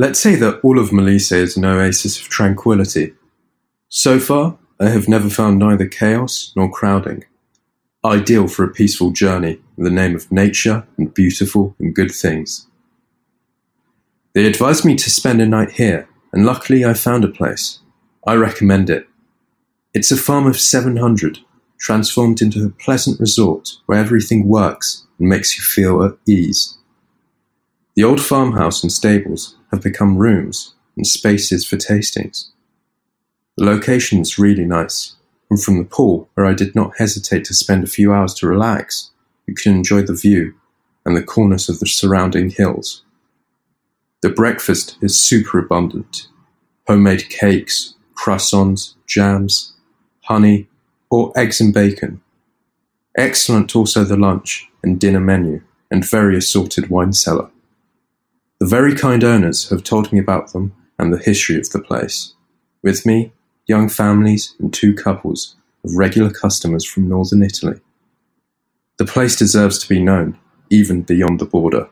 Let's say that all of Molise is an oasis of tranquility. So far, I have never found neither chaos nor crowding. Ideal for a peaceful journey in the name of nature and beautiful and good things. They advised me to spend a night here, and luckily I found a place. I recommend it. It's a farm of 700, transformed into a pleasant resort where everything works and makes you feel at ease. The old farmhouse and stables have become rooms and spaces for tastings. The location's really nice, and from the pool, where I did not hesitate to spend a few hours to relax, you can enjoy the view and the coolness of the surrounding hills. The breakfast is super abundant. Homemade cakes, croissants, jams, honey, or eggs and bacon. Excellent also the lunch and dinner menu, and very assorted wine cellar. Very kind owners have told me about them and the history of the place. With me, young families and two couples of regular customers from northern Italy. The place deserves to be known, even beyond the border.